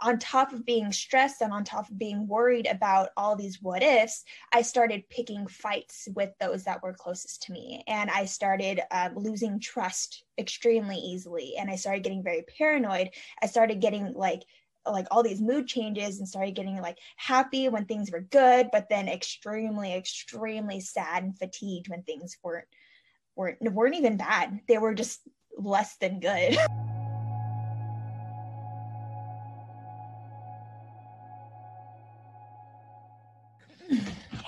on top of being stressed and on top of being worried about all these what ifs, I started picking fights with those that were closest to me. And I started um, losing trust extremely easily. And I started getting very paranoid. I started getting like, like all these mood changes and started getting like happy when things were good but then extremely extremely sad and fatigued when things weren't weren't weren't even bad they were just less than good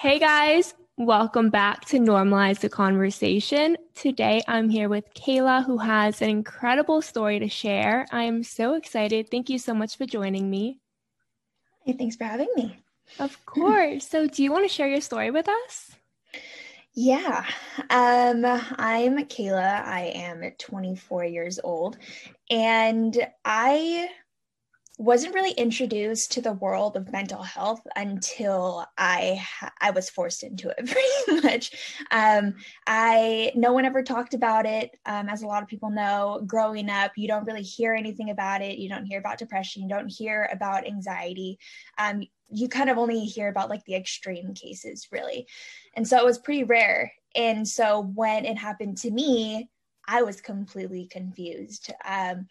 Hey guys, welcome back to Normalize the Conversation. Today I'm here with Kayla, who has an incredible story to share. I am so excited. Thank you so much for joining me. Hey, thanks for having me. Of course. so, do you want to share your story with us? Yeah. Um, I'm Kayla. I am 24 years old, and I wasn't really introduced to the world of mental health until I I was forced into it pretty much. Um, I no one ever talked about it. Um, as a lot of people know, growing up, you don't really hear anything about it. You don't hear about depression. You don't hear about anxiety. Um, you kind of only hear about like the extreme cases, really, and so it was pretty rare. And so when it happened to me, I was completely confused. Um,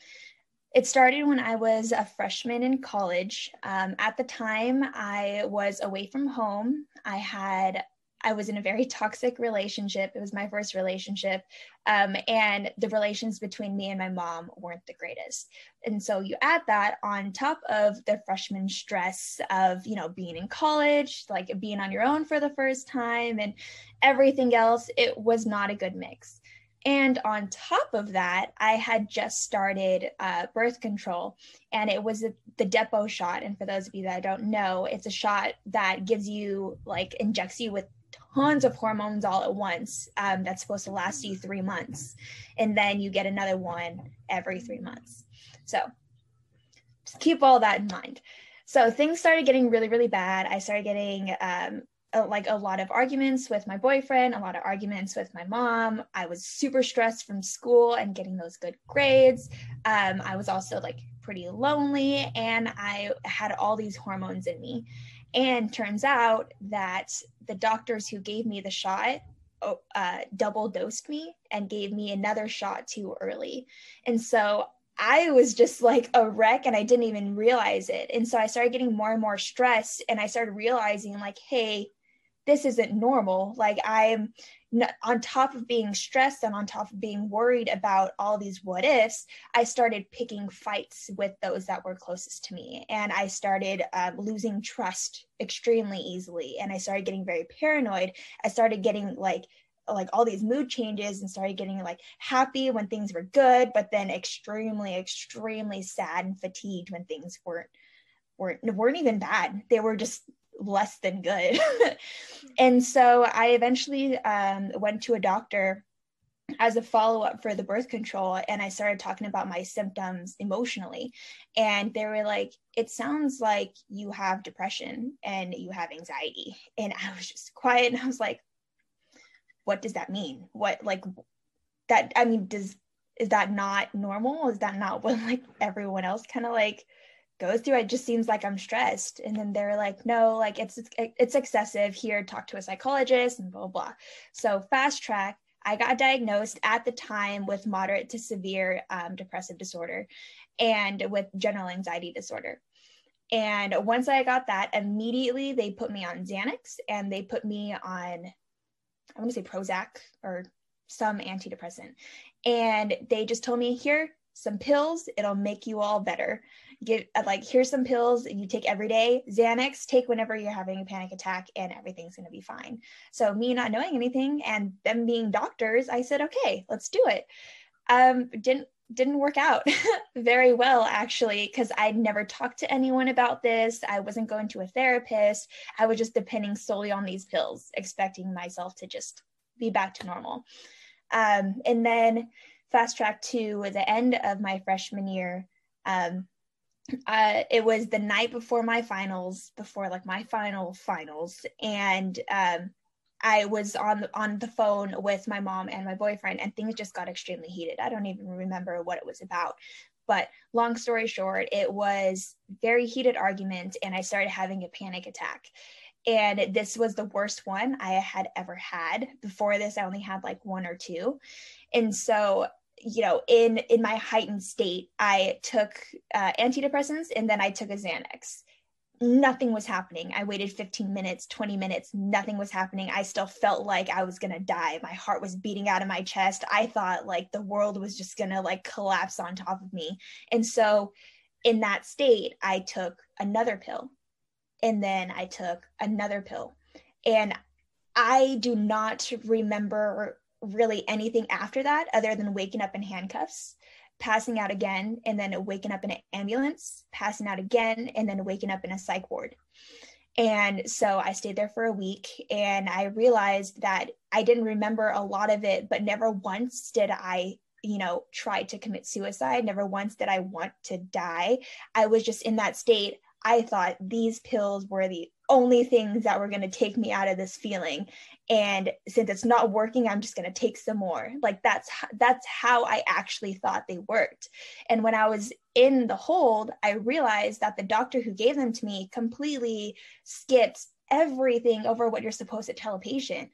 it started when I was a freshman in college. Um, at the time, I was away from home. I had I was in a very toxic relationship. It was my first relationship. Um, and the relations between me and my mom weren't the greatest. And so you add that on top of the freshman stress of, you know, being in college, like being on your own for the first time and everything else, it was not a good mix. And on top of that, I had just started uh, birth control, and it was the Depo shot. And for those of you that don't know, it's a shot that gives you, like, injects you with tons of hormones all at once. Um, that's supposed to last you three months. And then you get another one every three months. So just keep all that in mind. So things started getting really, really bad. I started getting um, like a lot of arguments with my boyfriend, a lot of arguments with my mom. I was super stressed from school and getting those good grades. Um, I was also like pretty lonely and I had all these hormones in me. And turns out that the doctors who gave me the shot oh, uh, double dosed me and gave me another shot too early. And so I was just like a wreck and I didn't even realize it. And so I started getting more and more stressed and I started realizing, like, hey, this isn't normal. Like I'm on top of being stressed and on top of being worried about all these what ifs, I started picking fights with those that were closest to me. And I started um, losing trust extremely easily. And I started getting very paranoid. I started getting like, like all these mood changes and started getting like happy when things were good, but then extremely, extremely sad and fatigued when things weren't weren't weren't even bad. They were just less than good. and so I eventually um, went to a doctor as a follow up for the birth control and I started talking about my symptoms emotionally. And they were like, it sounds like you have depression and you have anxiety. And I was just quiet and I was like, what does that mean? What, like, that, I mean, does, is that not normal? Is that not what like everyone else kind of like goes through it just seems like i'm stressed. And then they're like no like it's it's excessive. Here talk to a psychologist and blah blah, blah. so fast track i got diagnosed at the time with moderate to severe um, depressive disorder and with general anxiety disorder. And once i got that immediately they put me on xanax and they put me on i want to say prozac or some antidepressant. And they just told me here some pills. It'll make you all better get uh, like here's some pills you take every day. Xanax take whenever you're having a panic attack and everything's going to be fine. So me not knowing anything and them being doctors i said okay let's do it. Um didn't didn't work out very well actually because i'd never talked to anyone about this. I wasn't going to a therapist. I was just depending solely on these pills expecting myself to just be back to normal. Um, and then fast track to the end of my freshman year um, uh, it was the night before my finals, before like my final finals, and um, I was on on the phone with my mom and my boyfriend, and things just got extremely heated. I don't even remember what it was about, But long story short, it was very heated argument and I started having a panic attack. And this was the worst one I had ever had. Before this, I only had like one or two. And so you know in in my heightened state i took uh, antidepressants and then i took a xanax nothing was happening. I waited 15 minutes, 20 minutes, nothing was happening. I still felt like I was to die. My heart was beating out of my chest. I thought like the world was just to like collapse on top of me. And so in that state, I took another pill. And then I took another pill. And I do not remember really anything after that other than waking up in handcuffs passing out again, and then waking up in an ambulance, passing out again, and then waking up in a psych ward. And so I stayed there for a week and I realized that I didn't remember a lot of it, but never once did I, you know, try to commit suicide. Never once did I want to die. I was just in that state. I thought these pills were the only things that were going to take me out of this feeling. And since it's not working i'm just going to take some more. Like that's that's how i actually thought they worked. And when i was in the hold i realized that the doctor who gave them to me completely skips everything over what you're supposed to tell a patient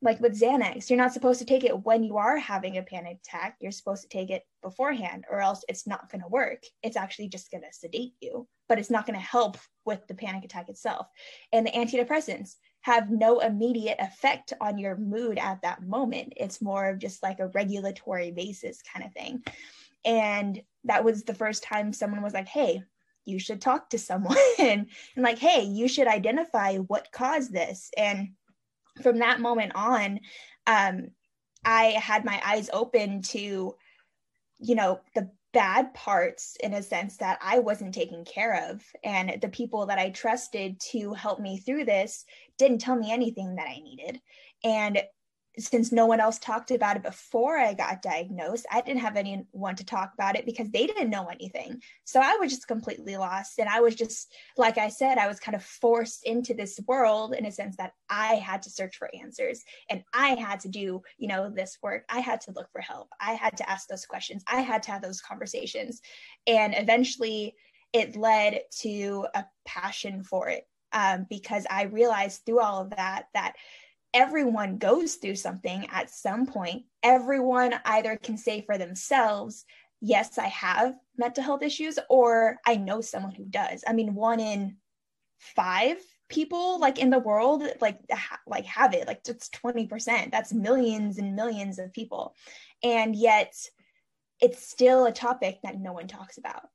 like with Xanax, you're not supposed to take it when you are having a panic attack. You're supposed to take it beforehand, or else it's not going to work. It's actually just going to sedate you, but it's not going to help with the panic attack itself. And the antidepressants, have no immediate effect on your mood at that moment. It's more of just like a regulatory basis kind of thing. And that was the first time someone was like, hey, you should talk to someone and like, hey, you should identify what caused this. And from that moment on, um, I had my eyes open to, you know, the bad parts in a sense that I wasn't taken care of. And the people that I trusted to help me through this didn't tell me anything that I needed. And since no one else talked about it before I got diagnosed, I didn't have anyone to talk about it because they didn't know anything. So I was just completely lost. And I was just, like I said, I was kind of forced into this world in a sense that I had to search for answers and I had to do, you know, this work. I had to look for help. I had to ask those questions. I had to have those conversations. And eventually it led to a passion for it um, because I realized through all of that that everyone goes through something at some point. Everyone either can say for themselves, yes, I have mental health issues, or I know someone who does. I mean, one in five people like in the world like ha- like have it like it's 20% that's millions and millions of people and yet it's still a topic that no one talks about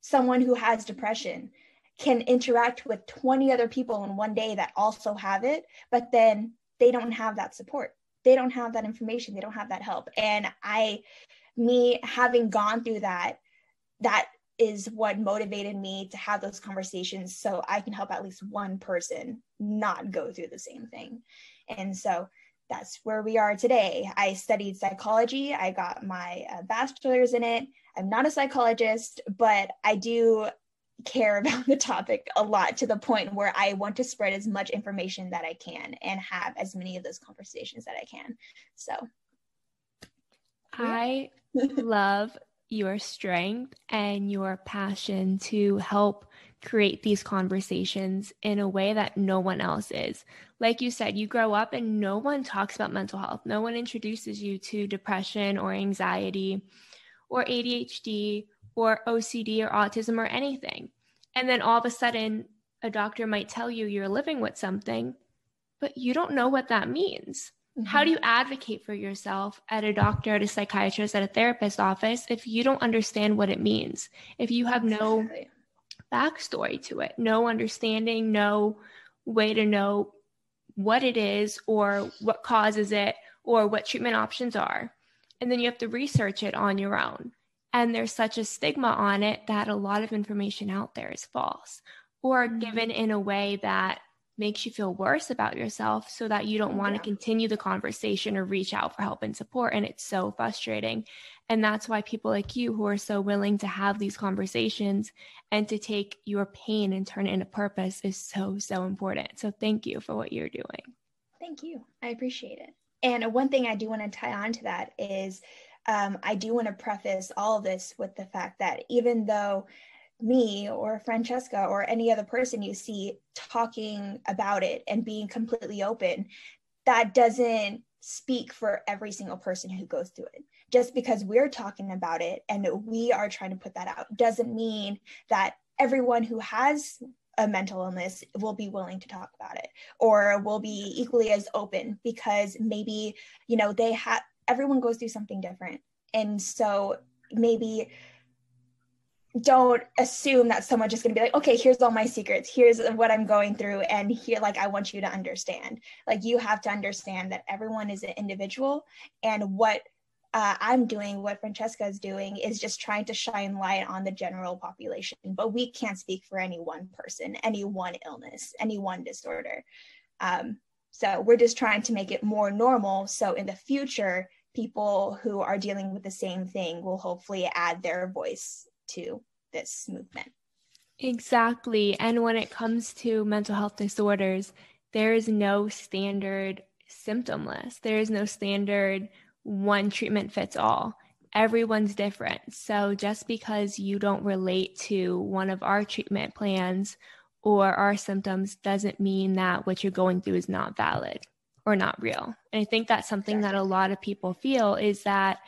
someone who has depression can interact with 20 other people in one day that also have it but then they don't have that support. They don't have that information. They don't have that help. And i me having gone through that that is what motivated me to have those conversations so i can help at least one person not go through the same thing. And so that's where we are today. I studied psychology. I got my uh, bachelor's in it. I'm not a psychologist but i do care about the topic a lot to the point where I want to spread as much information that I can and have as many of those conversations that I can. So I love your strength and your passion to help create these conversations in a way that no one else is. Like you said, you grow up and no one talks about mental health. No one introduces you to depression or anxiety or ADHD or OCD or autism or anything. And then all of a sudden, a doctor might tell you you're living with something, but you don't know what that means. Mm-hmm. How do you advocate for yourself at a doctor, at a psychiatrist, at a therapist office if you don't understand what it means? If you have no backstory to it, no understanding, no way to know what it is or what causes it or what treatment options are. And then you have to research it on your own. And there's such a stigma on it that a lot of information out there is false or mm-hmm. given in a way that makes you feel worse about yourself so that you don't want to continue the conversation or reach out for help and support. And it's so frustrating. And that's why people like you who are so willing to have these conversations and to take your pain and turn it into purpose is so, so important. So thank you for what you're doing. Thank you. I appreciate it. And one thing I do want to tie on to that is um, I do want to preface all of this with the fact that even though me or Francesca or any other person you see talking about it and being completely open, that doesn't speak for every single person who goes through it. Just because we're talking about it and we are trying to put that out doesn't mean that everyone who has a mental illness will be willing to talk about it or will be equally as open because maybe, you know, they have everyone goes through something different. And so maybe don't assume that someone's just going to be like okay here's all my secrets. Here's what i'm going through. And here like i want you to understand. Like you have to understand that everyone is an individual. And what uh, i'm doing what francesca is doing is just trying to shine light on the general population. But we can't speak for any one person any one illness any one disorder. Um, so we're just trying to make it more normal. So in the future people who are dealing with the same thing will hopefully add their voice to this movement. Exactly. And when it comes to mental health disorders, there is no standard symptom list. There is no standard one treatment fits all. Everyone's different. So just because you don't relate to one of our treatment plans or our symptoms doesn't mean that what you're going through is not valid or not real. And I think that's something exactly. that a lot of people feel is that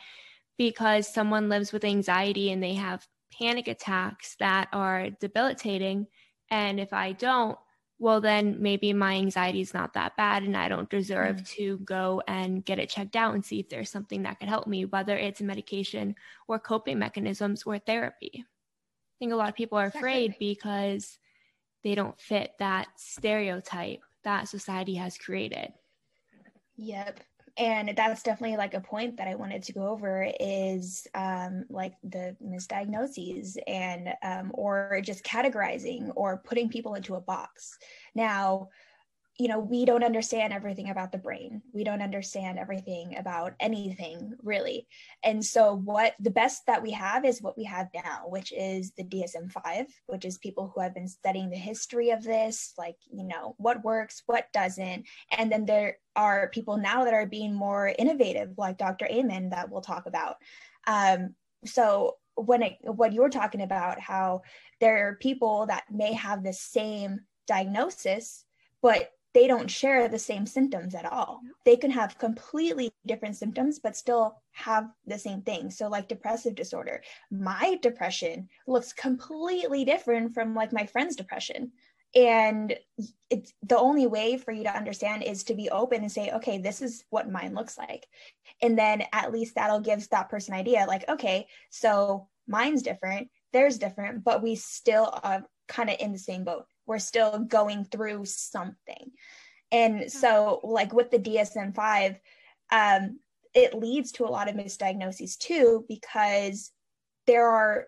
because someone lives with anxiety and they have panic attacks that are debilitating. And if I don't, well, then maybe my anxiety is not that bad and I don't deserve mm. to go and get it checked out and see if there's something that could help me, whether it's medication or coping mechanisms or therapy. I think a lot of people are afraid exactly. because they don't fit that stereotype that society has created. Yep and that's definitely like a point that I wanted to go over is um, like the misdiagnoses and um, or just categorizing or putting people into a box. Now, you know, we don't understand everything about the brain. We don't understand everything about anything really. And so, what the best that we have is what we have now, which is the DSM 5, which is people who have been studying the history of this, like, you know, what works, what doesn't. And then there are people now that are being more innovative, like Dr. Amen, that we'll talk about. Um, so, when it, what you're talking about, how there are people that may have the same diagnosis, but they don't share the same symptoms at all. They can have completely different symptoms, but still have the same thing. So, like depressive disorder, my depression looks completely different from like my friend's depression. And it's the only way for you to understand is to be open and say, okay, this is what mine looks like. And then at least that'll give that person idea like, okay, so mine's different, theirs different, but we still are kind of in the same boat we're still going through something. And so, like with the DSM 5, um, it leads to a lot of misdiagnoses too, because there are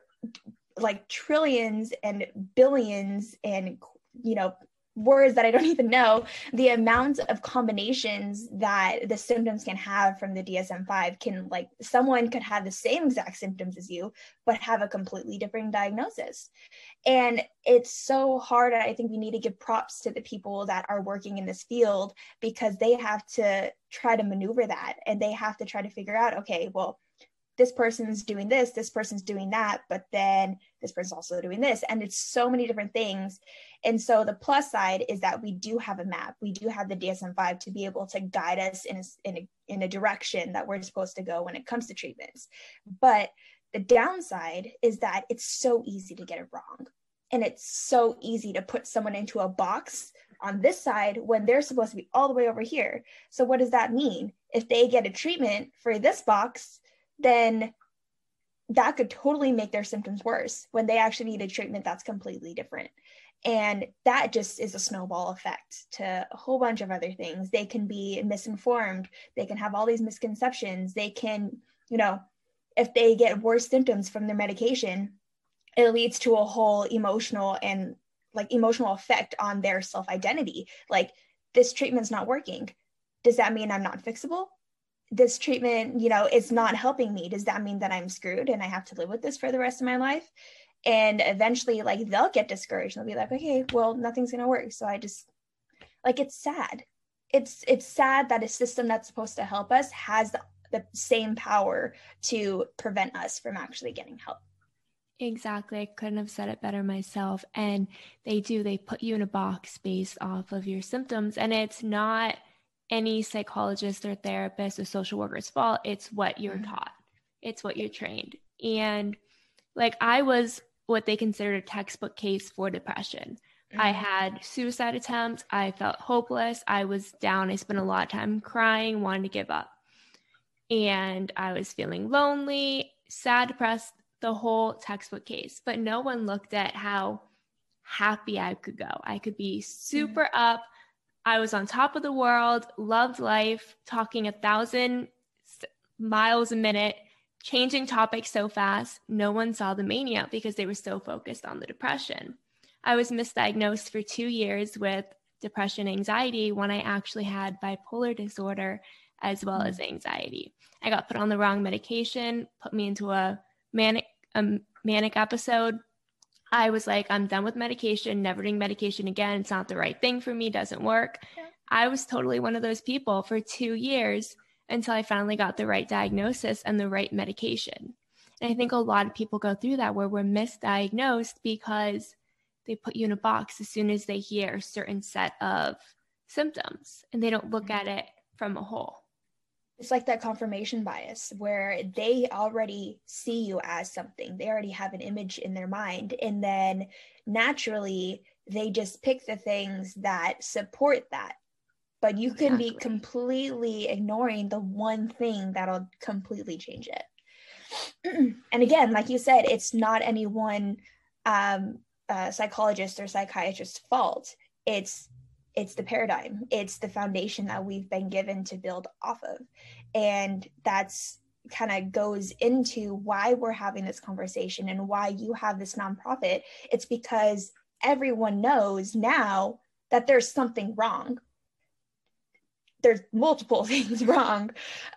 like trillions and billions and, you know, words that I don't even know, the amount of combinations that the symptoms can have from the DSM 5 can, like, someone could have the same exact symptoms as you, but have a completely different diagnosis. And it's so hard. I think we need to give props to the people that are working in this field because they have to try to maneuver that and they have to try to figure out, okay, well, this person's doing this, this person's doing that, but then this person's also doing this. And it's so many different things. And so the plus side is that we do have a map. We do have the DSM 5 to be able to guide us in a, in a, in a direction that we're supposed to go when it comes to treatments. But the downside is that it's so easy to get it wrong. And it's so easy to put someone into a box on this side when they're supposed to be all the way over here. So, what does that mean? If they get a treatment for this box, then that could totally make their symptoms worse when they actually need a treatment that's completely different. And that just is a snowball effect to a whole bunch of other things. They can be misinformed, they can have all these misconceptions, they can, you know, if they get worse symptoms from their medication, it leads to a whole emotional and like emotional effect on their self identity. Like, this treatment's not working. Does that mean I'm not fixable? This treatment, you know, is not helping me. Does that mean that I'm screwed and I have to live with this for the rest of my life? And eventually, like, they'll get discouraged. They'll be like, okay, well, nothing's going to work. So I just, like, it's sad. It's, it's sad that a system that's supposed to help us has the same power to prevent us from actually getting help. Exactly. I couldn't have said it better myself. And they do, they put you in a box based off of your symptoms. And it's not any psychologist or therapist or social worker's fault. It's what you're mm-hmm. taught, it's what you're trained. And like I was what they considered a textbook case for depression. Mm-hmm. I had suicide attempts. I felt hopeless. I was down. I spent a lot of time crying, wanting to give up. And I was feeling lonely, sad, depressed, the whole textbook case. But no one looked at how happy I could go. I could be super mm-hmm. up. I was on top of the world, loved life, talking a thousand miles a minute, changing topics so fast. No one saw the mania because they were so focused on the depression. I was misdiagnosed for two years with depression anxiety when I actually had bipolar disorder as well as mm. anxiety. I got put on the wrong medication, put me into a manic a manic episode. I was like, I'm done with medication, never doing medication again. It's not the right thing for me, doesn't work. Yeah. I was totally one of those people for two years until I finally got the right diagnosis and the right medication. And I think a lot of people go through that where we're misdiagnosed because they put you in a box as soon as they hear a certain set of symptoms and they don't look mm-hmm. at it from a whole. It's like that confirmation bias where they already see you as something. They already have an image in their mind. And then naturally, they just pick the things that support that. But you can exactly. be completely ignoring the one thing that'll completely change it. and again, like you said, it's not any one um, uh, psychologist or psychiatrist's fault. It's it's the paradigm. It's the foundation that we've been given to build off of, and that's kind of goes into why we're having this conversation and why you have this nonprofit. It's because everyone knows now that there's something wrong. There's multiple things wrong,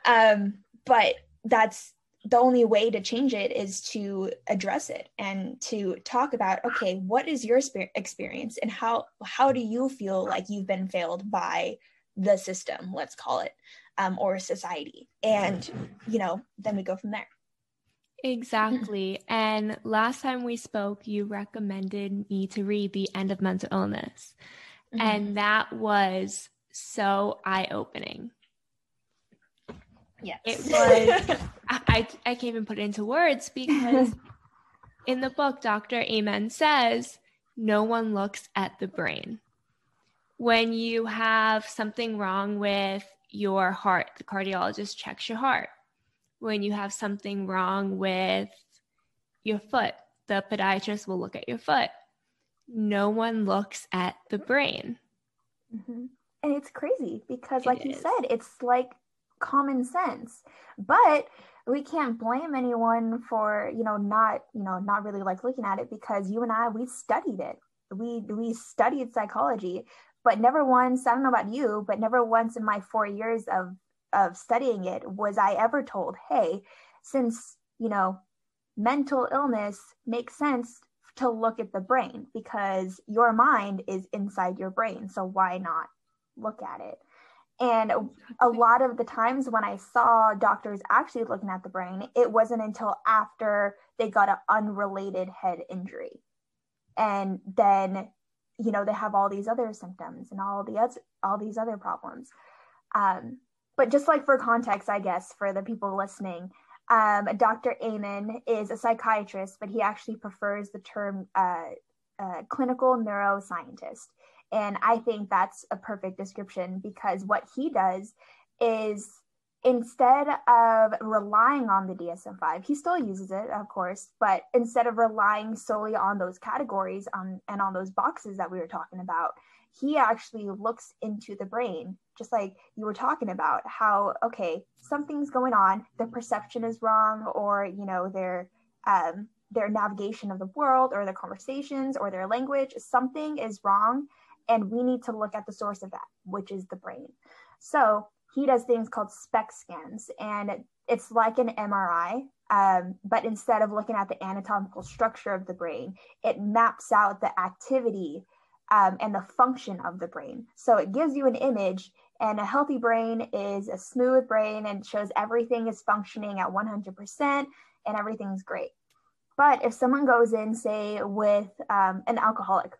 um, but that's the only way to change it is to address it and to talk about okay what is your experience and how how do you feel like you've been failed by the system let's call it um, or society? And you know then we go from there. Exactly. And last time we spoke you recommended me to read the end of mental illness. Mm-hmm. and that was so eye-opening Yes. It was, I, I can't even put it into words because in the book, Dr. Amen says, no one looks at the brain. When you have something wrong with your heart, the cardiologist checks your heart. When you have something wrong with your foot, the podiatrist will look at your foot. No one looks at the brain. Mm-hmm. And it's crazy because, like you said, it's like common sense. But we can't blame anyone for you know not you know not really like looking at it because you and i we studied it. We we studied psychology but never once i don't know about you but never once in my four years of of studying it was i ever told hey since you know mental illness makes sense to look at the brain because your mind is inside your brain so why not look at it and a lot of the times when I saw doctors actually looking at the brain, it wasn't until after they got an unrelated head injury. And then, you know, they have all these other symptoms and all the other, all these other problems. Um, but just like for context, I guess, for the people listening, um, Dr. Amen is a psychiatrist, but he actually prefers the term uh, uh, clinical neuroscientist. And I think that's a perfect description because what he does is instead of relying on the DSM 5, he still uses it, of course, but instead of relying solely on those categories um, and on those boxes that we were talking about, he actually looks into the brain, just like you were talking about how, okay, something's going on, the perception is wrong, or, you know, their, um, their navigation of the world or their conversations or their language, something is wrong and we need to look at the source of that, which is the brain. So he does things called SPECT scans, and it's like an MRI, um, but instead of looking at the anatomical structure of the brain, it maps out the activity um, and the function of the brain. So it gives you an image, And a healthy brain is a smooth brain and shows everything is functioning at 100% and everything's great. But if someone goes in, say, with um, an alcoholic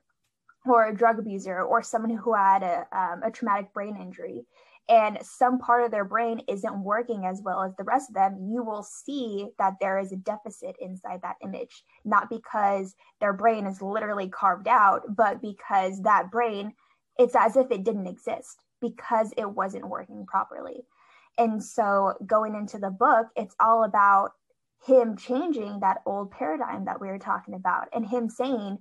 or a drug abuser or someone who had a, um, a traumatic brain injury, and some part of their brain isn't working as well as the rest of them, you will see that there is a deficit inside that image, not because their brain is literally carved out, but because that brain, it's as if it didn't exist because it wasn't working properly. And so going into the book, it's all about him changing that old paradigm that we were talking about and him saying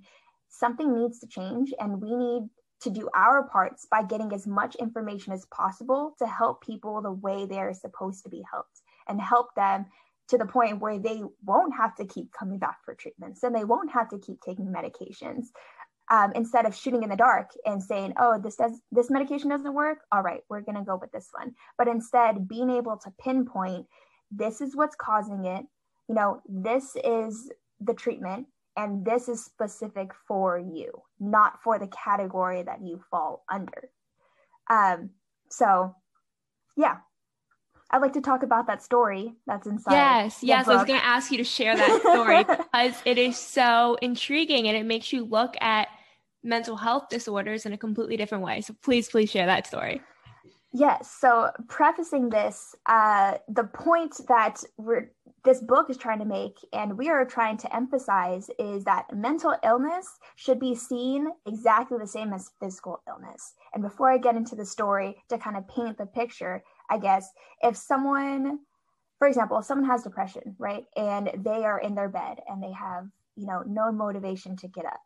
something needs to change and we need to do our parts by getting as much information as possible to help people the way they are supposed to be helped and help them to the point where they won't have to keep coming back for treatments and they won't have to keep taking medications um, instead of shooting in the dark and saying oh this does this medication doesn't work? All right we're going to go with this one. But instead being able to pinpoint this is what's causing it. You know this is the treatment and this is specific for you, not for the category that you fall under. Um, so, yeah, I'd like to talk about that story that's inside. Yes, yes. Book. I was going to ask you to share that story because it is so intriguing and it makes you look at mental health disorders in a completely different way. So please, please share that story. Yes. So, prefacing this, uh, the point that we're this book is trying to make and we are trying to emphasize is that mental illness should be seen exactly the same as physical illness. And before I get into the story to kind of paint the picture, I guess if someone for example, if someone has depression, right? And they are in their bed and they have, you know, no motivation to get up.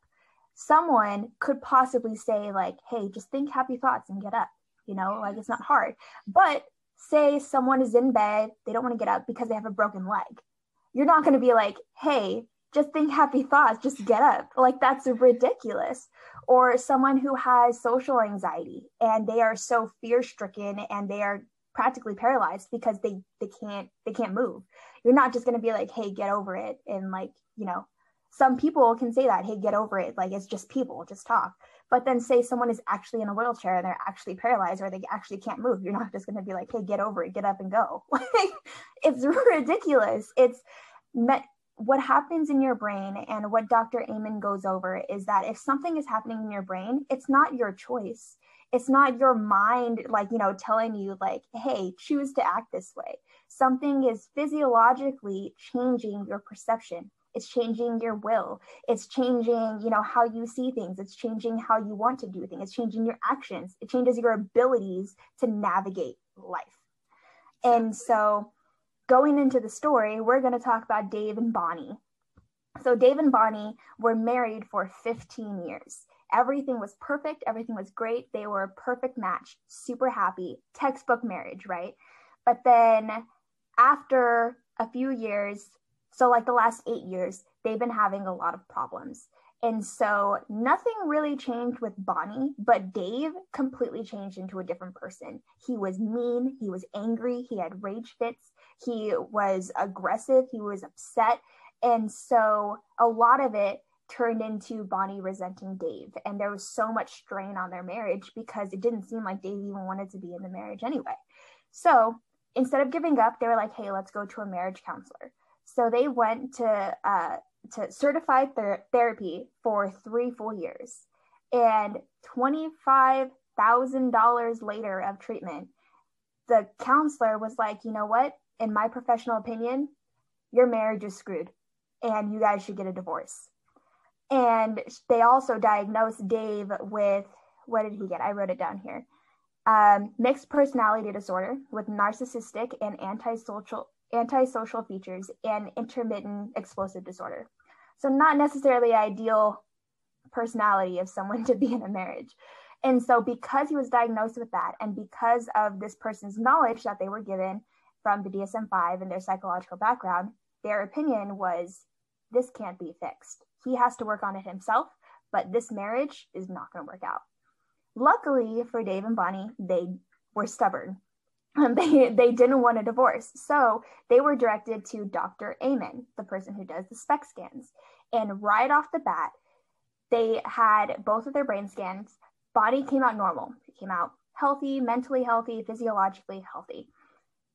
Someone could possibly say like, "Hey, just think happy thoughts and get up." You know, like it's not hard. But say someone is in bed, they don't want to get up because they have a broken leg. You're not going to be like, hey, just think happy thoughts, just get up. Like that's ridiculous. Or someone who has social anxiety and they are so fear stricken and they are practically paralyzed because they they can't they can't move. You're not just going to be like, hey, get over it and like, you know, some people can say that, hey, get over it. Like it's just people, just talk. But then say someone is actually in a wheelchair and they're actually paralyzed or they actually can't move. You're not just going to be like, hey, get over it, get up and go. it's ridiculous. It's met what happens in your brain and what Dr. Amen goes over is that if something is happening in your brain, it's not your choice. It's not your mind, like, you know, telling you, like, hey, choose to act this way. Something is physiologically changing your perception it's changing your will. It's changing you know how you see things. It's changing how you want to do things. It's changing your actions. It changes your abilities to navigate life. And so going into the story we're going to talk about dave and bonnie. So dave and bonnie were married for 15 years. Everything was perfect. Everything was great. They were a perfect match. Super happy. Textbook marriage right? But then after a few years so, like the last eight years, they've been having a lot of problems. And so nothing really changed with Bonnie, but Dave completely changed into a different person. He was mean, he was angry, he had rage fits, he was aggressive, he was upset. And so a lot of it turned into Bonnie resenting Dave. And there was so much strain on their marriage because it didn't seem like Dave even wanted to be in the marriage anyway. So instead of giving up, they were like, hey, let's go to a marriage counselor. So they went to uh, to certified ther- therapy for three full years, and twenty five thousand dollars later of treatment, the counselor was like, you know what? In my professional opinion, your marriage is screwed, and you guys should get a divorce. And they also diagnosed Dave with what did he get? I wrote it down here. Um, mixed personality disorder with narcissistic and antisocial antisocial features, and intermittent explosive disorder. So, not necessarily ideal personality of someone to be in a marriage. And so, because he was diagnosed with that, and because of this person's knowledge that they were given from the DSM 5 and their psychological background, their opinion was this can't be fixed. He has to work on it himself, but this marriage is not going to work out. Luckily for Dave and Bonnie, they were stubborn um, they they didn't want a divorce, so they were directed to Dr. Amen, the person who does the SPECT scans. And right off the bat, they had both of their brain scans. Body came out normal. It came out healthy, mentally healthy, physiologically healthy.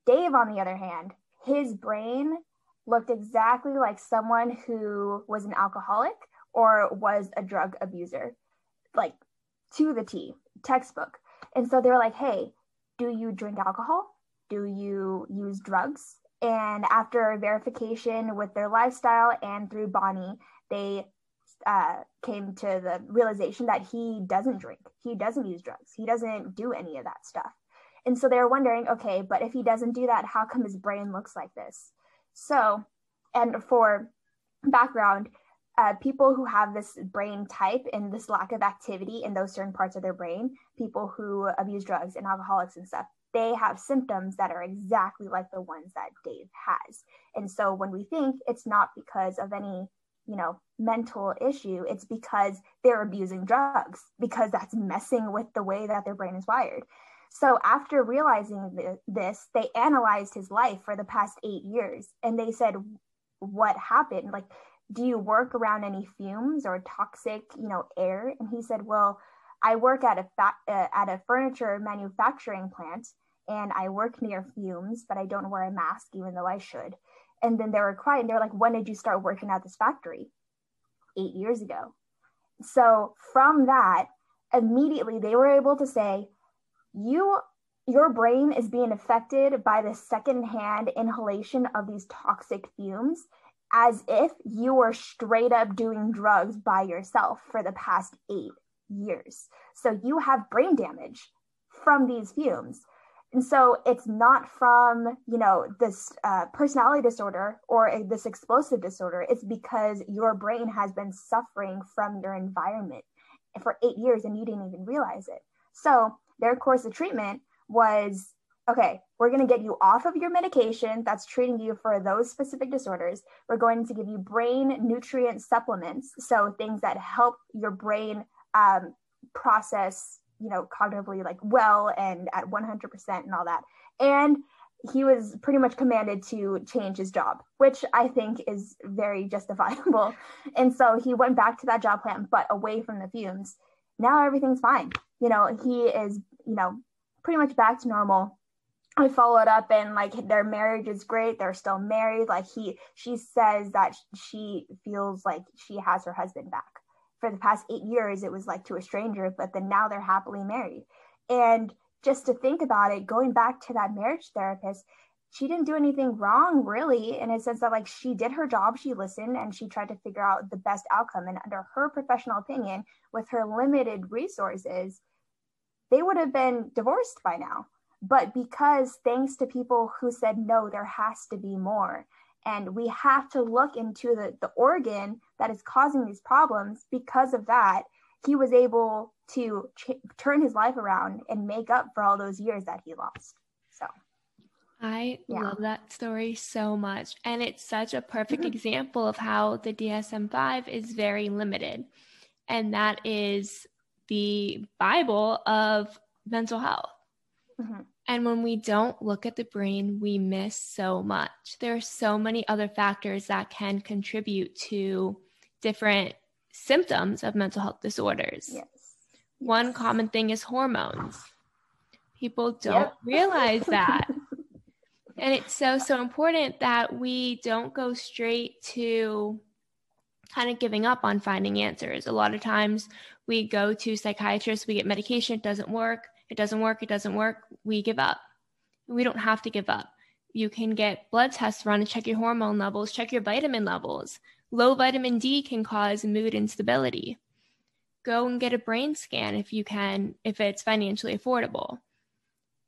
Dave, on the other hand, his brain looked exactly like someone who was an alcoholic or was a drug abuser, like to the T, textbook. And so they were like, hey, do you drink alcohol? Do you use drugs? And after verification with their lifestyle and through Bonnie, they uh, came to the realization that he doesn't drink, he doesn't use drugs, he doesn't do any of that stuff. And so they were wondering, okay, but if he doesn't do that, how come his brain looks like this? So, and for background, uh, people who have this brain type and this lack of activity in those certain parts of their brain, people who abuse drugs and alcoholics and stuff, they have symptoms that are exactly like the ones that Dave has. And so when we think it's not because of any, you know, mental issue, it's because they're abusing drugs, because that's messing with the way that their brain is wired. So after realizing th- this, they analyzed his life for the past eight years and they said, what happened? Like, do you work around any fumes or toxic, you know, air? And he said, well, I work at a fa- uh, at a furniture manufacturing plant and I work near fumes, but I don't wear a mask even though I should. And then they were quiet and they're like, when did you start working at this factory? Eight years ago. So from that, immediately they were able to say, you your brain is being affected by the secondhand inhalation of these toxic fumes as if you were straight up doing drugs by yourself for the past eight years. So you have brain damage from these fumes. And so it's not from, you know, this uh, personality disorder or this explosive disorder. It's because your brain has been suffering from your environment for eight years and you didn't even realize it. So their course of treatment was okay, we're going to get you off of your medication that's treating you for those specific disorders. We're going to give you brain nutrient supplements. So things that help your brain um, process, you know, cognitively like well and at 100% and all that. And he was pretty much commanded to change his job, which I think is very justifiable. and so he went back to that job plan, but away from the fumes. Now everything's fine. You know, he is, you know, pretty much back to normal. I followed up and like their marriage is great. They're still married. Like he, she says that she feels like she has her husband back. For the past eight years, it was like to a stranger, but then now they're happily married. And just to think about it, going back to that marriage therapist, she didn't do anything wrong really in a sense that like she did her job she listened and she tried to figure out the best outcome and under her professional opinion with her limited resources they would have been divorced by now. But because thanks to people who said, no, there has to be more. And we have to look into the, the organ that is causing these problems. Because of that, he was able to ch- turn his life around and make up for all those years that he lost. So I yeah. love that story so much. And it's such a perfect mm-hmm. example of how the DSM 5 is very limited. And that is the Bible of mental health. Mm-hmm. And when we don't look at the brain, we miss so much. There are so many other factors that can contribute to different symptoms of mental health disorders. Yes. One common thing is hormones. People don't realize that. and it's so, so important that we don't go straight to kind of giving up on finding answers. A lot of times we go to psychiatrists, we get medication, it doesn't work, it doesn't work, it doesn't work, we give up. We don't have to give up. You can get blood tests run to check your hormone levels, check your vitamin levels. Low vitamin D can cause mood instability. Go and get a brain scan if you can, if it's financially affordable.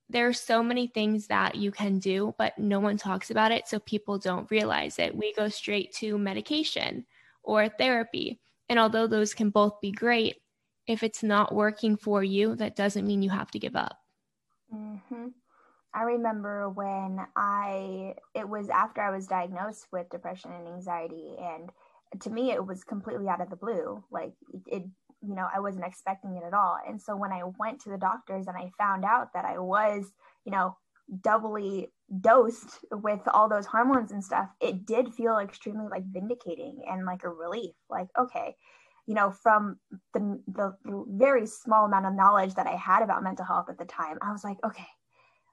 There are so many things that you can do, but no one talks about it, so people don't realize it. We go straight to medication or therapy. And although those can both be great, if it's not working for you, that doesn't mean you have to give up. Mm-hmm. I remember when I, it was after I was diagnosed with depression and anxiety. And to me, it was completely out of the blue. Like it, you know, I wasn't expecting it at all. And so when I went to the doctors and I found out that I was, you know, doubly dosed with all those hormones and stuff, it did feel extremely like vindicating and like a relief. Like, okay, you know, from the, the very small amount of knowledge that I had about mental health at the time, I was like, okay,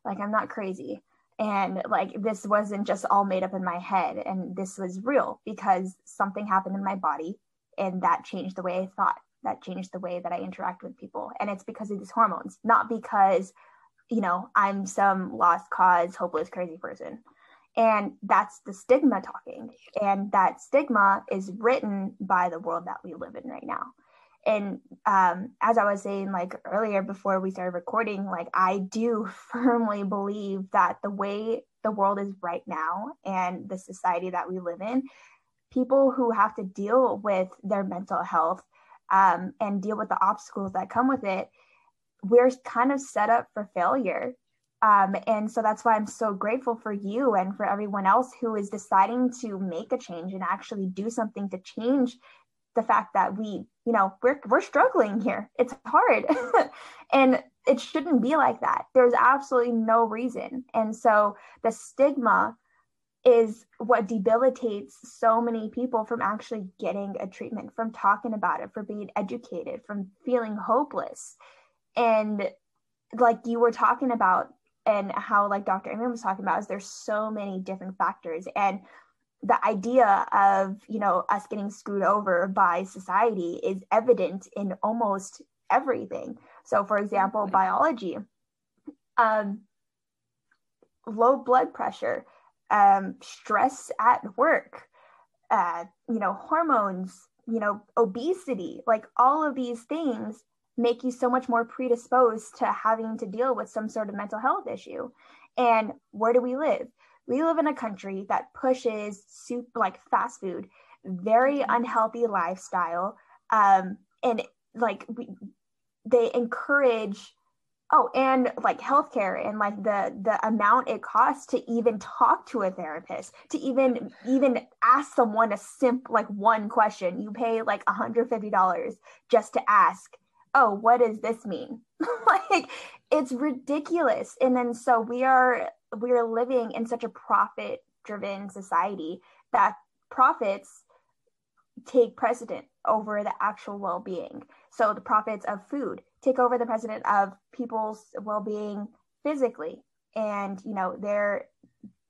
like I'm not crazy. And like this wasn't just all made up in my head. And this was real because something happened in my body and that changed the way I thought. That changed the way that I interact with people. And it's because of these hormones, not because, you know, I'm some lost cause, hopeless, crazy person. And that's the stigma talking. And that stigma is written by the world that we live in right now. And um, as I was saying, like earlier before we started recording, like I do firmly believe that the way the world is right now and the society that we live in, people who have to deal with their mental health um, and deal with the obstacles that come with it, we're kind of set up for failure um, and so that's why I'm so grateful for you and for everyone else who is deciding to make a change and actually do something to change the fact that we, you know, we're we're struggling here. It's hard. and it shouldn't be like that. There's absolutely no reason. And so the stigma is what debilitates so many people from actually getting a treatment, from talking about it, for being educated, from feeling hopeless. And like you were talking about and how like dr Amen was talking about is there's so many different factors. And the idea of you know us getting screwed over by society is evident in almost everything. So for example biology um, low blood pressure um, stress at work uh, you know hormones you know obesity like all of these things make you so much more predisposed to having to deal with some sort of mental health issue. And where do we live? We live in a country that pushes soup like fast food, very mm-hmm. unhealthy lifestyle. Um, and like we, they encourage oh and like healthcare and like the the amount it costs to even talk to a therapist to even even ask someone a simple like one question you pay like $150 just to ask oh, what does this mean? like it's ridiculous. And then so we are we are living in such a profit driven society that profits take precedent over the actual well-being. So the profits of food take over the precedent of people's well-being physically and you know their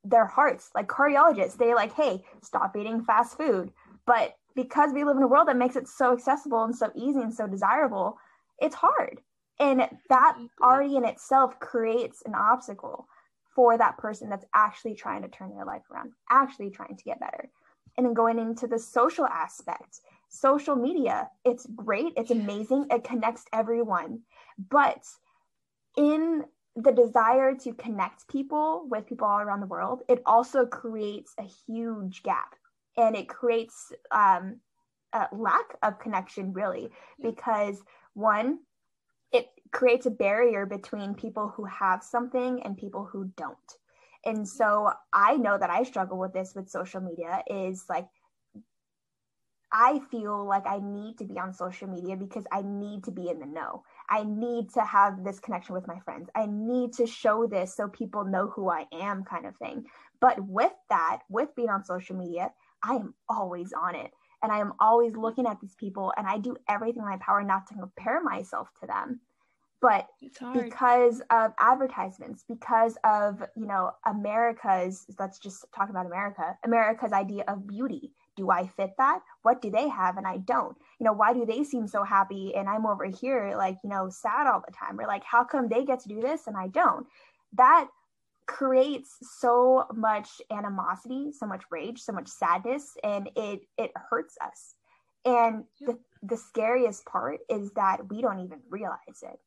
their hearts like cardiologists they like hey stop eating fast food but because we live in a world that makes it so accessible and so easy and so desirable it's hard. And that already in itself creates an obstacle for that person that's actually trying to turn their life around, actually trying to get better. And then going into the social aspect, social media, it's great, it's amazing, it connects everyone. But in the desire to connect people with people all around the world, it also creates a huge gap and it creates um, a lack of connection, really, because one, it creates a barrier between people who have something and people who don't. And so I know that I struggle with this with social media is like I feel like I need to be on social media because I need to be in the know. I need to have this connection with my friends. I need to show this so people know who I am, kind of thing. But with that, with being on social media, I am always on it and I am always looking at these people and I do everything in my power not to compare myself to them. But because of advertisements, because of, you know, America's, let's just talk about America, America's idea of beauty. Do I fit that? What do they have and I don't? You know, why do they seem so happy and I'm over here like, you know, sad all the time? Or like, how come they get to do this and I don't? That creates so much animosity, so much rage, so much sadness, and it it hurts us. And the, the scariest part is that we don't even realize it.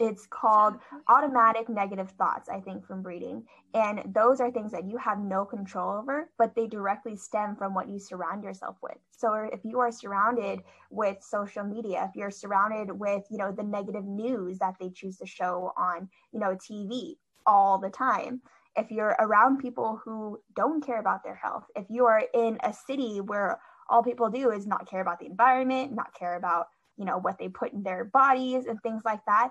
It's called automatic negative thoughts, I think, from reading. And those are things that you have no control over, but they directly stem from what you surround yourself with. So if you are surrounded with social media, if you're surrounded with, you know, the negative news that they choose to show on, you know, TV, all the time. If you're around people who don't care about their health, if you are in a city where all people do is not care about the environment, not care about, you know, what they put in their bodies and things like that,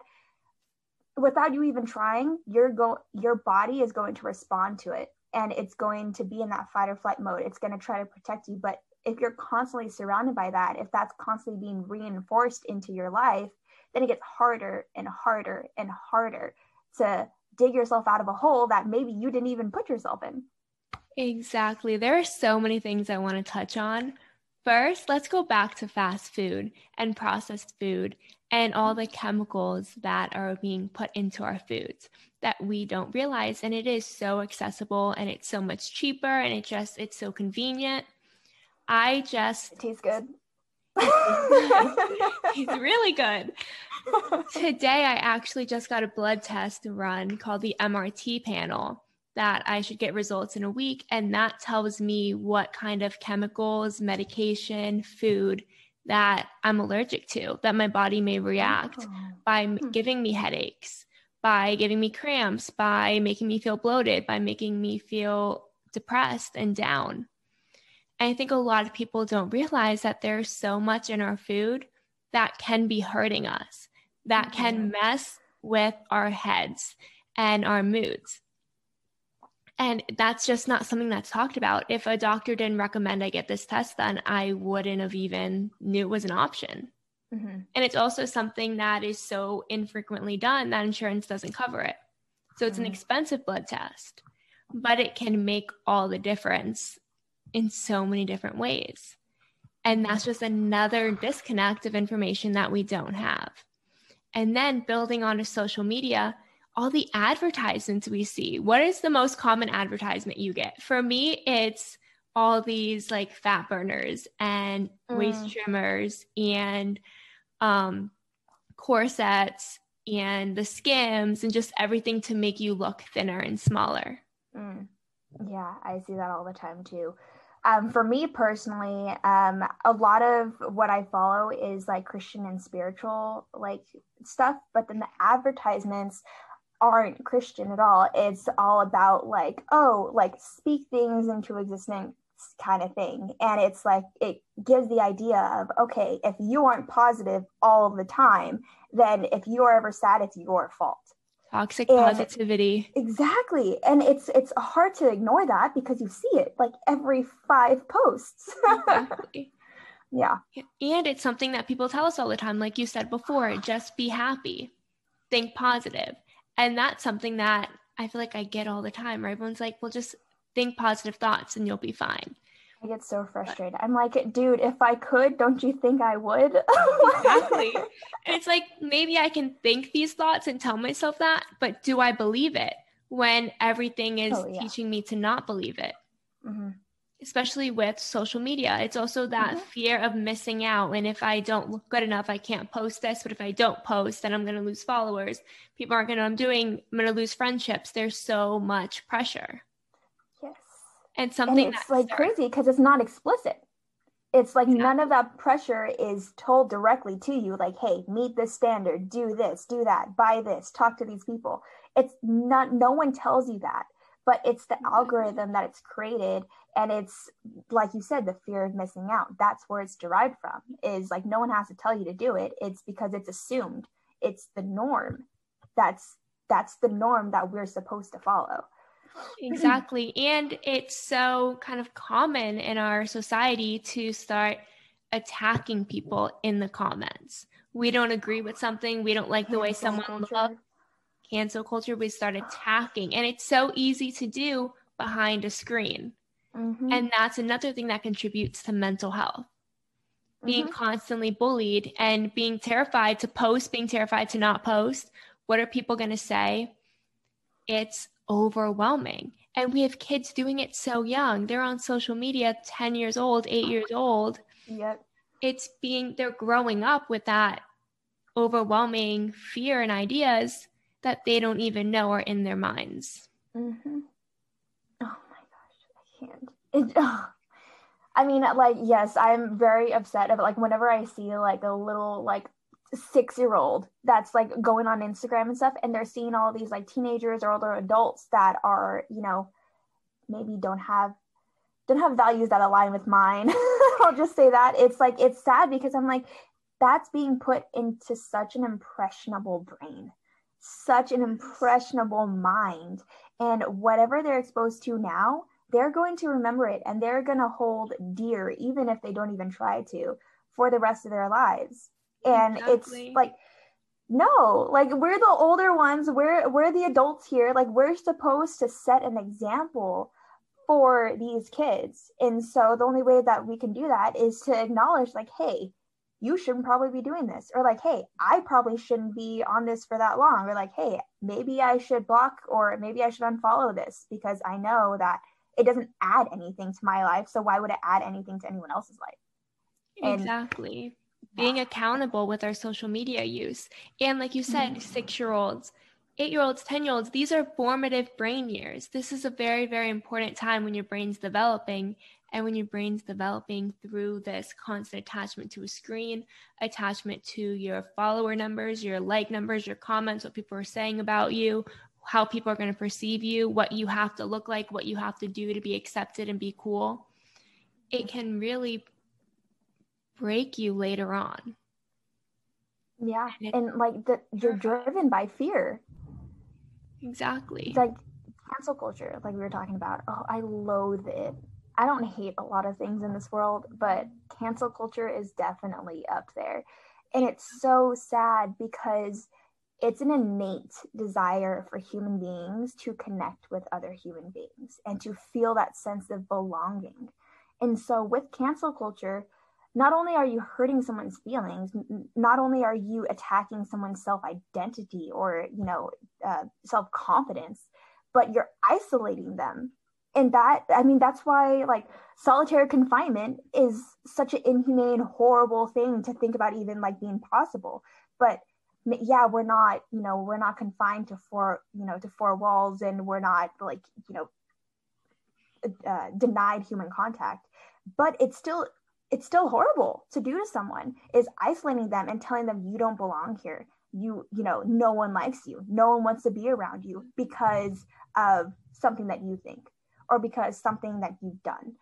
without you even trying, your go your body is going to respond to it and it's going to be in that fight or flight mode. It's going to try to protect you, but if you're constantly surrounded by that, if that's constantly being reinforced into your life, then it gets harder and harder and harder to dig yourself out of a hole that maybe you didn't even put yourself in. Exactly. There are so many things I want to touch on. First, let's go back to fast food and processed food and all the chemicals that are being put into our foods that we don't realize and it is so accessible and it's so much cheaper and it just it's so convenient. I just it tastes good. He's really good. Today, I actually just got a blood test run called the MRT panel that I should get results in a week. And that tells me what kind of chemicals, medication, food that I'm allergic to, that my body may react oh. by hmm. giving me headaches, by giving me cramps, by making me feel bloated, by making me feel depressed and down. And I think a lot of people don't realize that there's so much in our food that can be hurting us, that can mm-hmm. mess with our heads and our moods. And that's just not something that's talked about. If a doctor didn't recommend I get this test then I wouldn't have even knew it was an option. Mm-hmm. And it's also something that is so infrequently done that insurance doesn't cover it. So it's mm-hmm. an expensive blood test, but it can make all the difference in so many different ways. And that's just another disconnect of information that we don't have. And then building onto social media, all the advertisements we see. What is the most common advertisement you get? For me, it's all these like fat burners and mm. waist trimmers and um, corsets and the skims and just everything to make you look thinner and smaller. Mm. Yeah, I see that all the time too um, for me personally, um, a lot of what I follow is like Christian and spiritual like stuff, but then the advertisements aren't Christian at all. It's all about like, oh, like speak things into existence kind of thing. And it's like it gives the idea of okay, if you aren't positive all the time, then if you're ever sad, it's your fault toxic and positivity. exactly. And it's it's hard to ignore that because you see it like every five posts. Exactly. yeah. And it's something that people tell us all the time like you said before just be happy think positive. And that's something that i feel like i get all the time where everyone's like well just think positive thoughts and you'll be fine I get so frustrated. I'm like, dude, if I could, don't you think I would? exactly. And it's like, maybe I can think these thoughts and tell myself that, but do I believe it when everything is oh, yeah. teaching me to not believe it? Mm-hmm. Especially with social media. It's also that mm-hmm. fear of missing out. And if I don't look good enough, I can't post this. But if I don't post, then I'm going to lose followers. People aren't going to know I'm doing, I'm going to lose friendships. There's so much pressure and something and it's like crazy because it's not explicit. It's like none of that pressure is told directly to you like hey meet this standard. Do this do that. Buy this. Talk to these people. It's not no one tells you that but it's the algorithm that it's created and it's like you said the fear of missing out. That's where it's derived from is like no one has to tell you to do it. It's because it's assumed. It's the norm. That's that's the norm that we're supposed to follow Exactly. and it's so kind of common in our society to start attacking people in the comments. We don't agree with something, we don't like the way someone looks. Cancel culture, we start attacking. And it's so easy to do behind a screen. Mm-hmm. And that's another thing that contributes to mental health. Being mm-hmm. constantly bullied and being terrified to post, being terrified to not post. What are people going to say? It's overwhelming. And we have kids doing it so young. They're on social media 10 years old, eight years old. Yep. It's being, they're growing up with that overwhelming fear and ideas that they don't even know are in their minds. Mm-hmm. Oh my gosh, I can't. It, oh. I mean, like, yes, I'm very upset about like whenever I see like a little like six year old that's like going on Instagram and stuff, and they're seeing all these like teenagers or older adults that are, you know, maybe don't have don't have values that align with mine. I'll just say that. It's like it's sad because I'm like, that's being put into such an impressionable brain, such an impressionable mind. And whatever they're exposed to now, they're going to remember it and they're going to hold dear, even if they don't even try to, for the rest of their lives. And exactly. it's like, no, like we're the older ones, we're we're the adults here. Like we're supposed to set an example for these kids. And so the only way that we can do that is to acknowledge, like, hey, you shouldn't probably be doing this. Or like, hey, I probably shouldn't be on this for that long. Or like, hey, maybe I should block or maybe I should unfollow this because I know that it doesn't add anything to my life. So why would it add anything to anyone else's life? And, exactly. Being accountable with our social media use. And like you said, mm-hmm. six year olds, eight year olds, 10 year olds, these are formative brain years. This is a very, very important time when your brain's developing. And when your brain's developing through this constant attachment to a screen, attachment to your follower numbers, your like numbers, your comments, what people are saying about you, how people are going to perceive you, what you have to look like, what you have to do to be accepted and be cool, it can really break you later on. Yeah. And, it, and like the, you're uh-huh. driven by fear. Exactly. It's like cancel culture, like we were talking about. Oh, I loathe it. I don't hate a lot of things in this world, but cancel culture is definitely up there. And it's so sad because it's an innate desire for human beings to connect with other human beings and to feel that sense of belonging. And so with cancel culture, not only are you hurting someone's feelings not only are you attacking someone's self-identity or you know uh, self-confidence but you're isolating them. And that i mean that's why like solitary confinement is such an inhumane horrible thing to think about even like being possible but yeah we're not you know we're not confined to four you know to four walls and we're not like you know uh, denied human contact. But it's still it's still horrible to do to someone is isolating them and telling them you don't belong here. You you know no one likes you. No one wants to be around you because of something that you think or because something that you've done.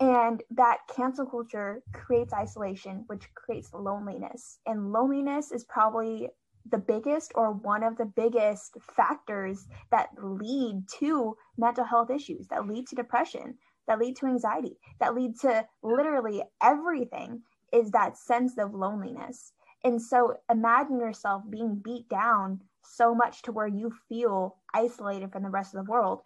And that cancel culture creates isolation which creates loneliness. And loneliness is probably the biggest or one of the biggest factors that lead to mental health issues that lead to depression that lead to anxiety, that lead to literally everything is that sense of loneliness. And so imagine yourself being beat down so much to where you feel isolated from the rest of the world.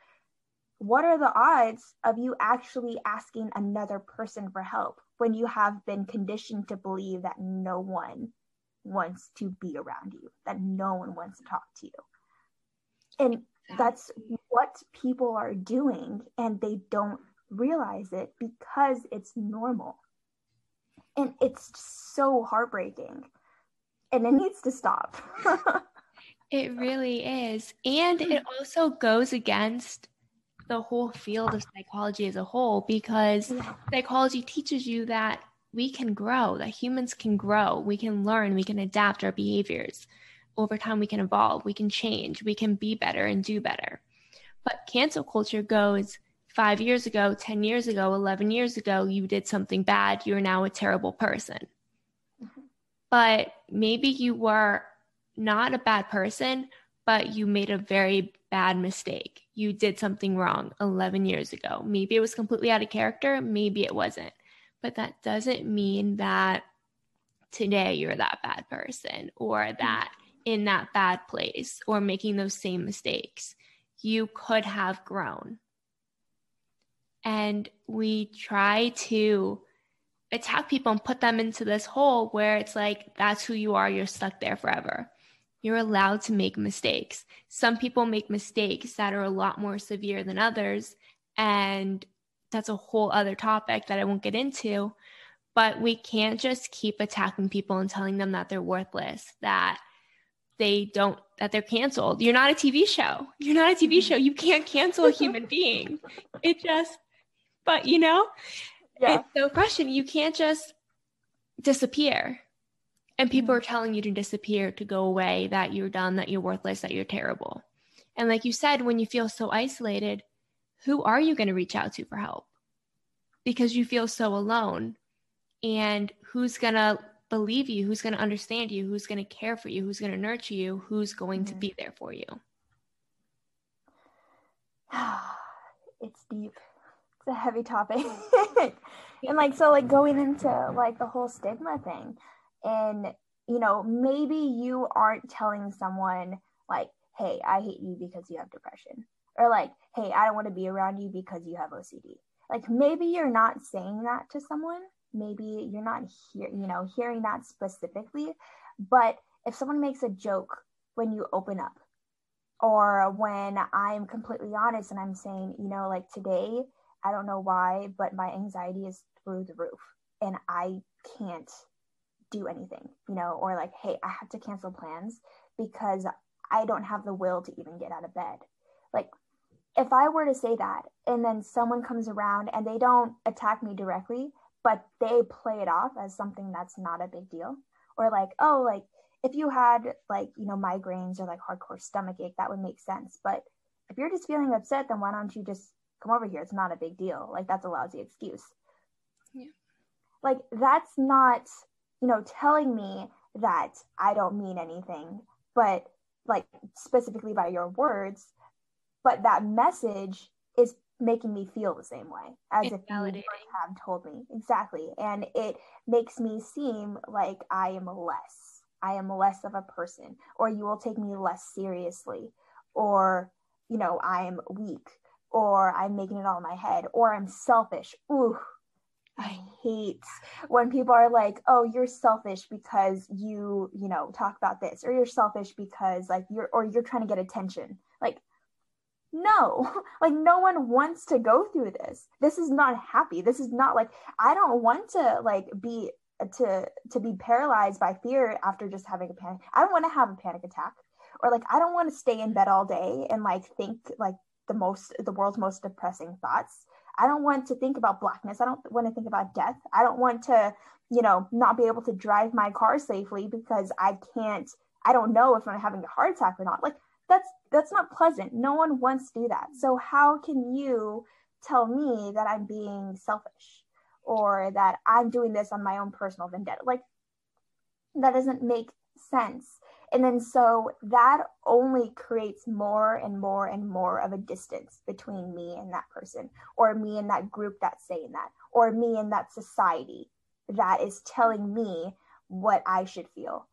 What are the odds of you actually asking another person for help when you have been conditioned to believe that no one wants to be around you, that no one wants to talk to you? And that's what people are doing, and they don't realize it because it's normal. And it's so heartbreaking. And it needs to stop. it really is. And it also goes against the whole field of psychology as a whole because yeah. psychology teaches you that we can grow, that humans can grow, we can learn, we can adapt our behaviors. Over time, we can evolve, we can change, we can be better and do better. But cancel culture goes, five years ago, 10 years ago, 11 years ago, you did something bad, you're now a terrible person. Mm-hmm. But maybe you were not a bad person, but you made a very bad mistake. You did something wrong 11 years ago. Maybe it was completely out of character, maybe it wasn't. But that doesn't mean that today you're that bad person or mm-hmm. that in that bad place or making those same mistakes. You could have grown and we try to attack people and put them into this hole where it's like that's who you are. You're stuck there forever. You're allowed to make mistakes. Some people make mistakes that are a lot more severe than others and that's a whole other topic that i won't get into but we can't just keep attacking people and telling them that they're worthless that they don't that they're canceled. You're not a tv show. You're not a tv mm-hmm. show. You can't cancel a human being. It just but you know, yeah. it's so frustrating. You can't just disappear. And people mm-hmm. are telling you to disappear, to go away, that you're done, that you're worthless, that you're terrible. And like you said, when you feel so isolated, who are you going to reach out to for help? Because you feel so alone. And who's going to believe you? Who's going to understand you? Who's going to care for you? Who's going to nurture you? Who's going mm-hmm. to be there for you? it's deep it's a heavy topic. and like so like going into like the whole stigma thing and you know, maybe you aren't telling someone like, "Hey, I hate you because you have depression." Or like, "Hey, I don't want to be around you because you have OCD." Like maybe you're not saying that to someone. Maybe you're not hear, you know, hearing that specifically, but if someone makes a joke when you open up or when I'm completely honest and I'm saying, you know, like today, I don't know why, but my anxiety is through the roof and I can't do anything, you know, or like, hey, I have to cancel plans because I don't have the will to even get out of bed. Like, if I were to say that and then someone comes around and they don't attack me directly, but they play it off as something that's not a big deal, or like, oh, like, if you had like you know migraines or like hardcore stomach ache that would make sense but if you're just feeling upset then why don't you just come over here it's not a big deal. Like that's a lousy excuse. Yeah. Like that's not you know telling me that i don't mean anything but like specifically by your words but that message is making me feel the same way as if you have told me. Exactly. And it makes me seem like i am less. I am less of a person, or you will take me less seriously, or, you know, I'm weak, or I'm making it all in my head, or I'm selfish. Ooh, I mm. hate when people are like, "Oh, you're selfish because you, you know, talk about this," or "You're selfish because like you're or you're trying to get attention." Like no. Like no one wants to go through this. This is not happy. This is not like I don't want to like be to to be paralyzed by fear after just having a panic i don't want to have a panic attack or like i don't want to stay in bed all day and like think like the most the world's most depressing thoughts. I don't want to think about blackness. I don't want to think about death. I don't want to you know not be able to drive my car safely because i can't i don't know if i'm having a heart attack or not. Like that's that's not pleasant. No one wants to do that. So how can you tell me that i'm being selfish or that I'm doing this on my own personal vendetta. Like that doesn't make sense. And then so that only creates more and more and more of a distance between me and that person, or me and that group that's saying that, or me and that society that is telling me what I should feel,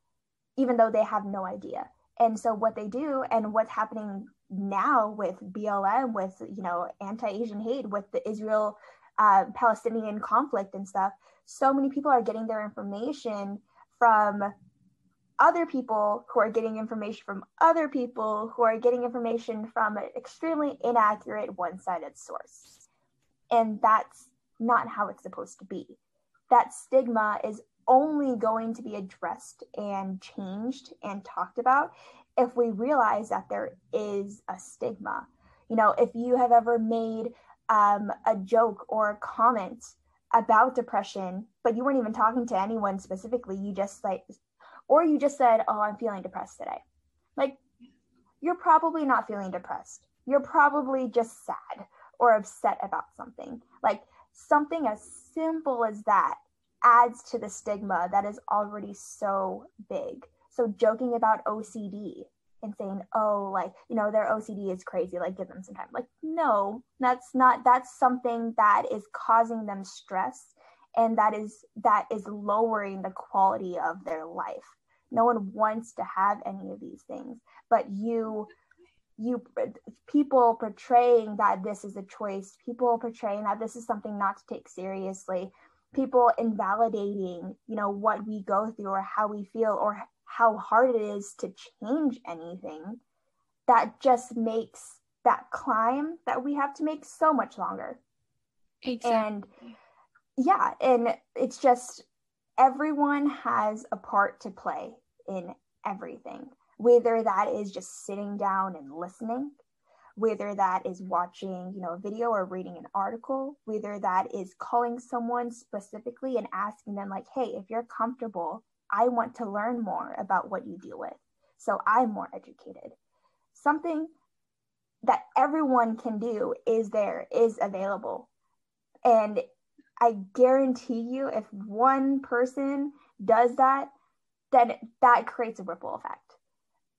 even though they have no idea. And so what they do and what's happening now with BLM, with you know anti-Asian hate, with the Israel uh, Palestinian conflict and stuff, so many people are getting their information from other people who are getting information from other people who are getting information from an extremely inaccurate one sided source. And that's not how it's supposed to be. That stigma is only going to be addressed and changed and talked about if we realize that there is a stigma. You know, if you have ever made um, a joke or a comment about depression, but you weren't even talking to anyone specifically. You just like, or you just said, Oh, I'm feeling depressed today. Like, you're probably not feeling depressed. You're probably just sad or upset about something. Like, something as simple as that adds to the stigma that is already so big. So, joking about OCD and saying, oh, like, you know, their OCD is crazy, like, give them some time. Like, no, that's not, that's something that is causing them stress and that is, that is lowering the quality of their life. No one wants to have any of these things, but you, you, people portraying that this is a choice, people portraying that this is something not to take seriously, people invalidating, you know, what we go through or how we feel or how hard it is to change anything, that just makes that climb that we have to make so much longer. Exactly. And yeah, and it's just everyone has a part to play in everything, whether that is just sitting down and listening, whether that is watching, you know, a video or reading an article, whether that is calling someone specifically and asking them like, "Hey, if you're comfortable I want to learn more about what you deal with. So I'm more educated. Something that everyone can do is there, is available. And I guarantee you, if one person does that, then that creates a ripple effect.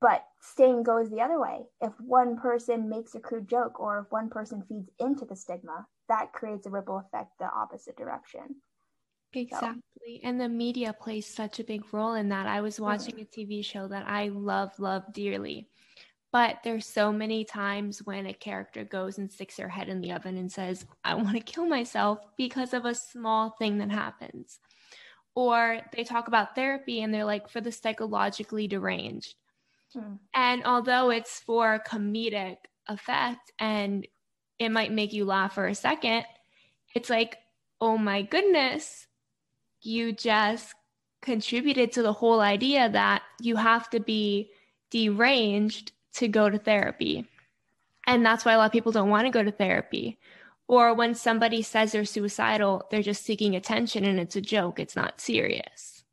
But same goes the other way. If one person makes a crude joke or if one person feeds into the stigma, that creates a ripple effect the opposite direction. Exactly. So. And the media plays such a big role in that. I was watching mm-hmm. a TV show that I love, love dearly. But there's so many times when a character goes and sticks their head in the oven and says, I want to kill myself because of a small thing that happens. Or they talk about therapy and they're like, for the psychologically deranged. Mm. And although it's for comedic effect and it might make you laugh for a second, it's like, oh my goodness, you just contributed to the whole idea that you have to be deranged to go to therapy. And that's why a lot of people don't want to go to therapy. Or when somebody says they're suicidal, they're just seeking attention and it's a joke, it's not serious.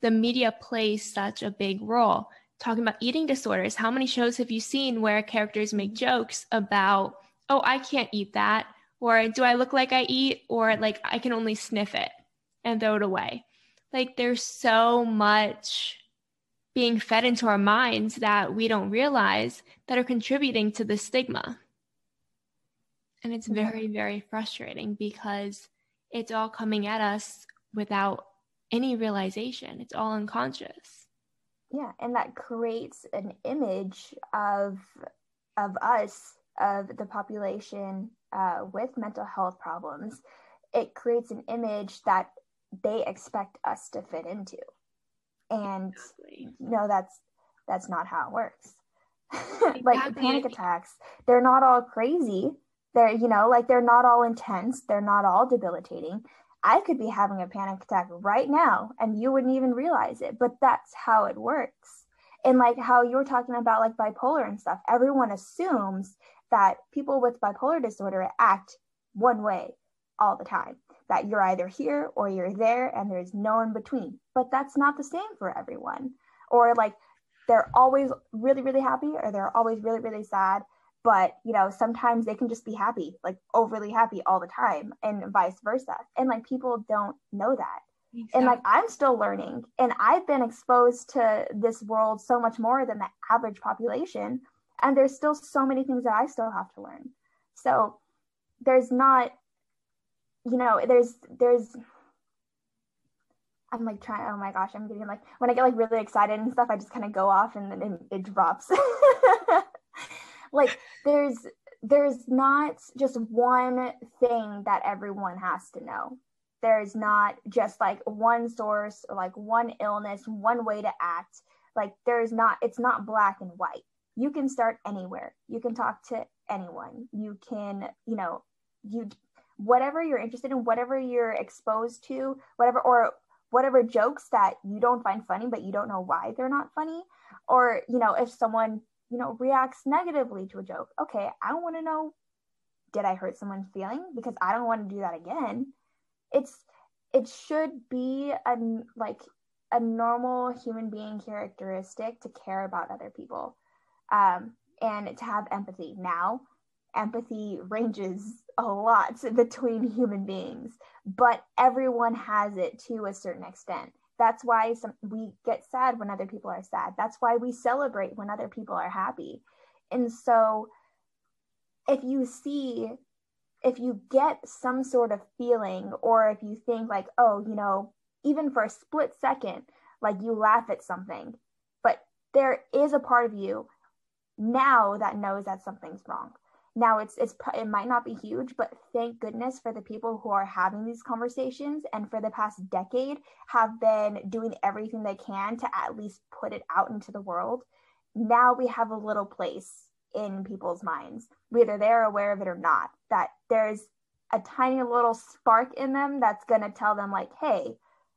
The media plays such a big role. Talking about eating disorders, how many shows have you seen where characters make jokes about, oh, I can't eat that? Or do I look like I eat? Or like I can only sniff it and throw it away. Like there's so much being fed into our minds that we don't realize that are contributing to the stigma. And it's very, very frustrating because it's all coming at us without any realization. It's all unconscious. Yeah, and that creates an image of of us, of the population uh, with mental health problems. It creates an image that they expect us to fit into and exactly. no that's that's not how it works like panic attacks they're not all crazy they're you know like they're not all intense they're not all debilitating i could be having a panic attack right now and you wouldn't even realize it but that's how it works and like how you were talking about like bipolar and stuff everyone assumes that people with bipolar disorder act one way all the time that you're either here or you're there and there's no in between. But that's not the same for everyone. Or like they're always really, really happy or they're always really, really sad. But you know, sometimes they can just be happy, like overly happy all the time, and vice versa. And like people don't know that. Exactly. And like I'm still learning, and I've been exposed to this world so much more than the average population. And there's still so many things that I still have to learn. So there's not you know, there's there's I'm like trying. Oh my gosh, I'm getting like when I get like really excited and stuff, I just kind of go off and then it, it drops. like there's there's not just one thing that everyone has to know. There's not just like one source or like one illness, one way to act. Like there's not. It's not black and white. You can start anywhere. You can talk to anyone. You can, you know, you whatever you're interested in, whatever you're exposed to, whatever, or whatever jokes that you don't find funny, but you don't know why they're not funny. Or, you know, if someone, you know, reacts negatively to a joke, okay, I want to know, did I hurt someone's feeling? Because I don't want to do that again. It's, it should be a, like, a normal human being characteristic to care about other people um, and to have empathy. Now, empathy ranges a lot between human beings, but everyone has it to a certain extent. That's why some, we get sad when other people are sad. That's why we celebrate when other people are happy. And so, if you see, if you get some sort of feeling, or if you think, like, oh, you know, even for a split second, like you laugh at something, but there is a part of you now that knows that something's wrong now it's it's it might not be huge but thank goodness for the people who are having these conversations and for the past decade have been doing everything they can to at least put it out into the world. Now we have a little place in people's minds whether they're aware of it or not that there's a tiny little spark in them that's going to tell them like hey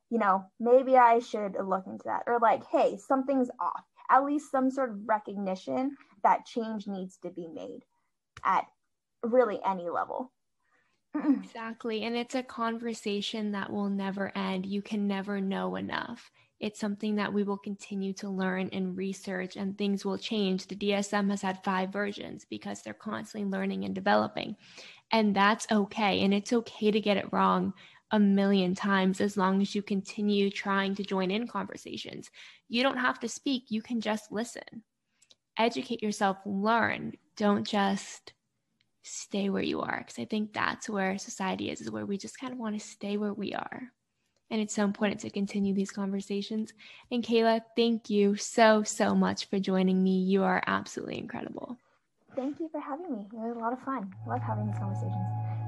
you know maybe i should look into that or like hey something's off. At least some sort of recognition that change needs to be made at really any level. Exactly. And it's a conversation that will never end. You can never know enough. It's something that we will continue to learn and research, and things will change. The DSM has had five versions because they're constantly learning and developing. And that's okay. And it's okay to get it wrong a million times as long as you continue trying to join in conversations. You don't have to speak, you can just listen educate yourself, learn. Don't just stay where you are because I think that's where society is, is where we just kind of want to stay where we are. And it's so important to continue these conversations. And Kayla, thank you so, so much for joining me. You are absolutely incredible. Thank you for having me. It was a lot of fun. Love having these conversations.